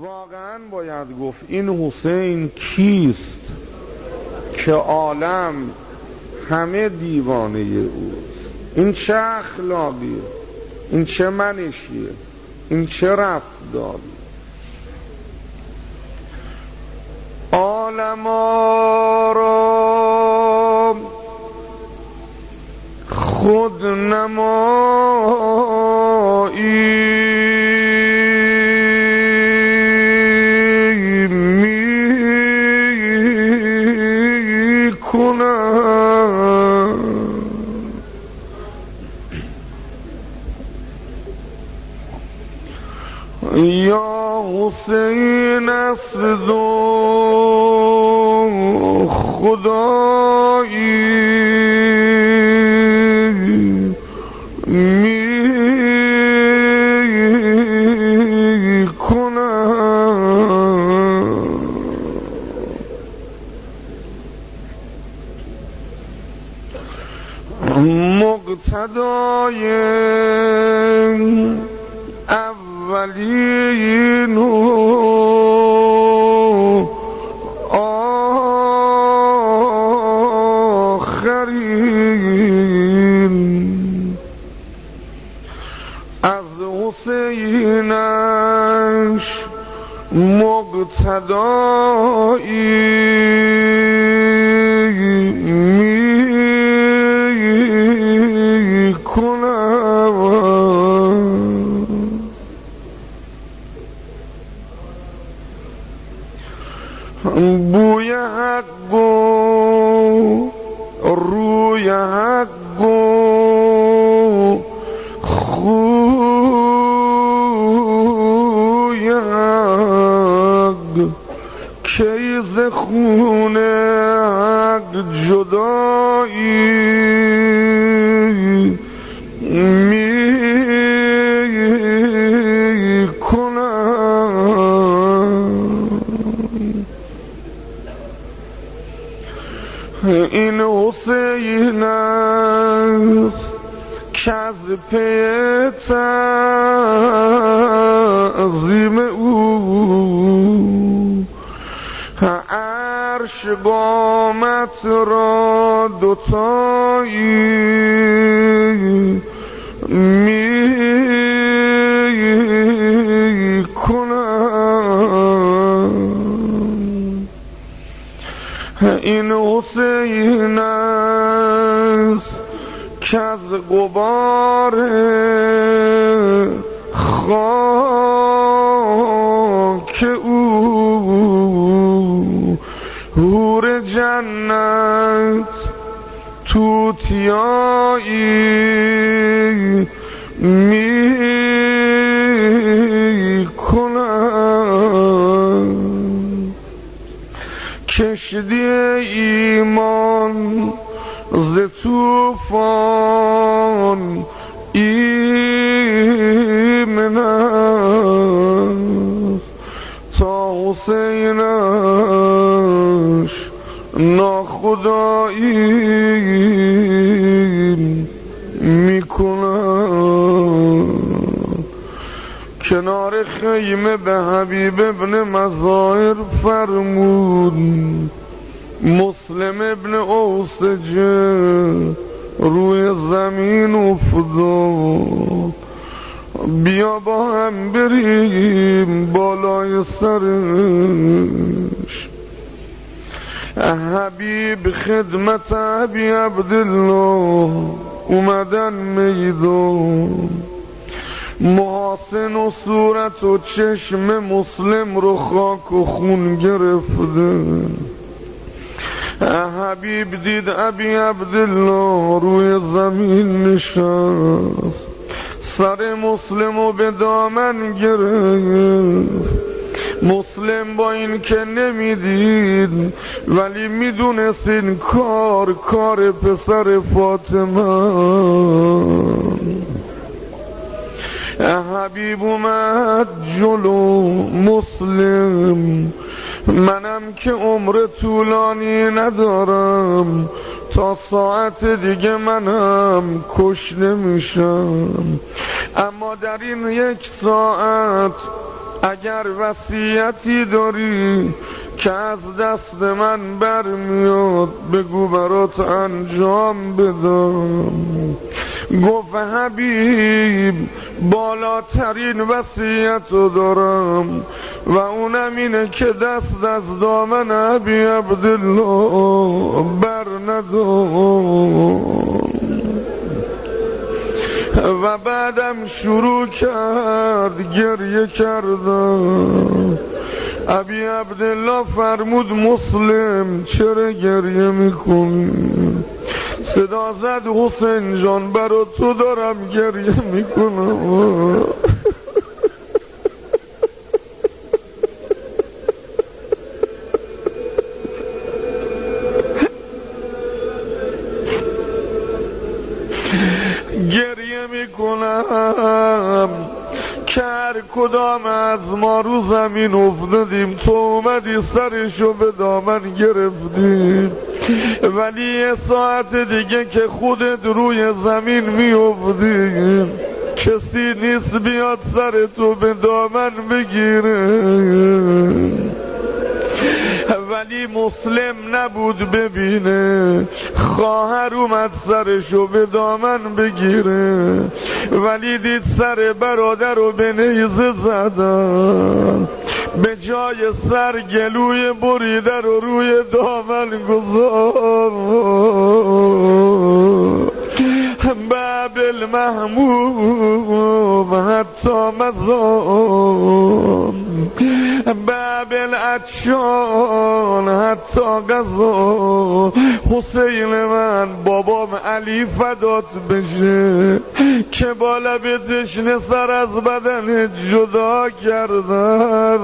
واقعا باید گفت این حسین کیست که عالم همه دیوانه اوست؟ این چه اخلاقیه؟ این چه منشیه؟ این چه رفتاری؟ عالم را خود نمایی یا حسین و خدایی می مقتدای اولین و آخرین از حسینش مقتدایی بوی حق و روی حق و خوی حق کیز خون حق جدایی؟ این حسین است که از پی تعظیم او. عرش قامت را دوتایی از قبار خاک او هور جنت توتیایی می کشدی ایمان ز توفان ایمن تا حسینش ناخدایی کنار خیمه به حبیب ابن مظاهر فرمود. مسلم ابن اوسجه روی زمین افتاد. بیا با هم بریم بالای سرش. حبیب خدمت عبی عبدالله اومدن میدان. محاسن و صورت و چشم مسلم رو خاک و خون گرفته. حبیب دید ابی عبدالله روی زمین نشست. سر مسلم و به دامن گرفت. مسلم با این که نمی‌دید ولی می‌دونست این کار کار پسر فاطمه. حبیب اومد جلو مسلم. منم که عمر طولانی ندارم. تا ساعت دیگه منم کش نمیشم اما در این یک ساعت اگر وصیتی داری که از دست من برمیاد بگو برات انجام بدم. گفت حبیب بالاترین وصیت رو دارم و اونم اینه که دست از دامن عبی عبدالله بر و بعدم شروع کرد گریه کردم ابی عبدالله فرمود مسلم چرا گریه می‌کنی؟ صدا زد حسین جان برا تو دارم گریه می‌کنم. گریه می‌کنم. کر کدام از ما رو زمین افتادیم؟ تو اومدی سرشو به دامن گرفتیم ولی یه ساعت دیگه که خودت روی زمین میافتیم کسی نیست بیاد سر تو به دامن بگیره. ولی مسلم نبود ببینه. خواهر اومد سرشو به دامن بگیره. ولی دید سر برادر رو به نیزه زدن. به جای سر گلوی بریده رو روی دامن گذار باب المحموم حتی مزام باب الاتشان حتی غذا. حسین من بابام علی فدات بشه که بالا به تشنه سر از بدن جدا کردن.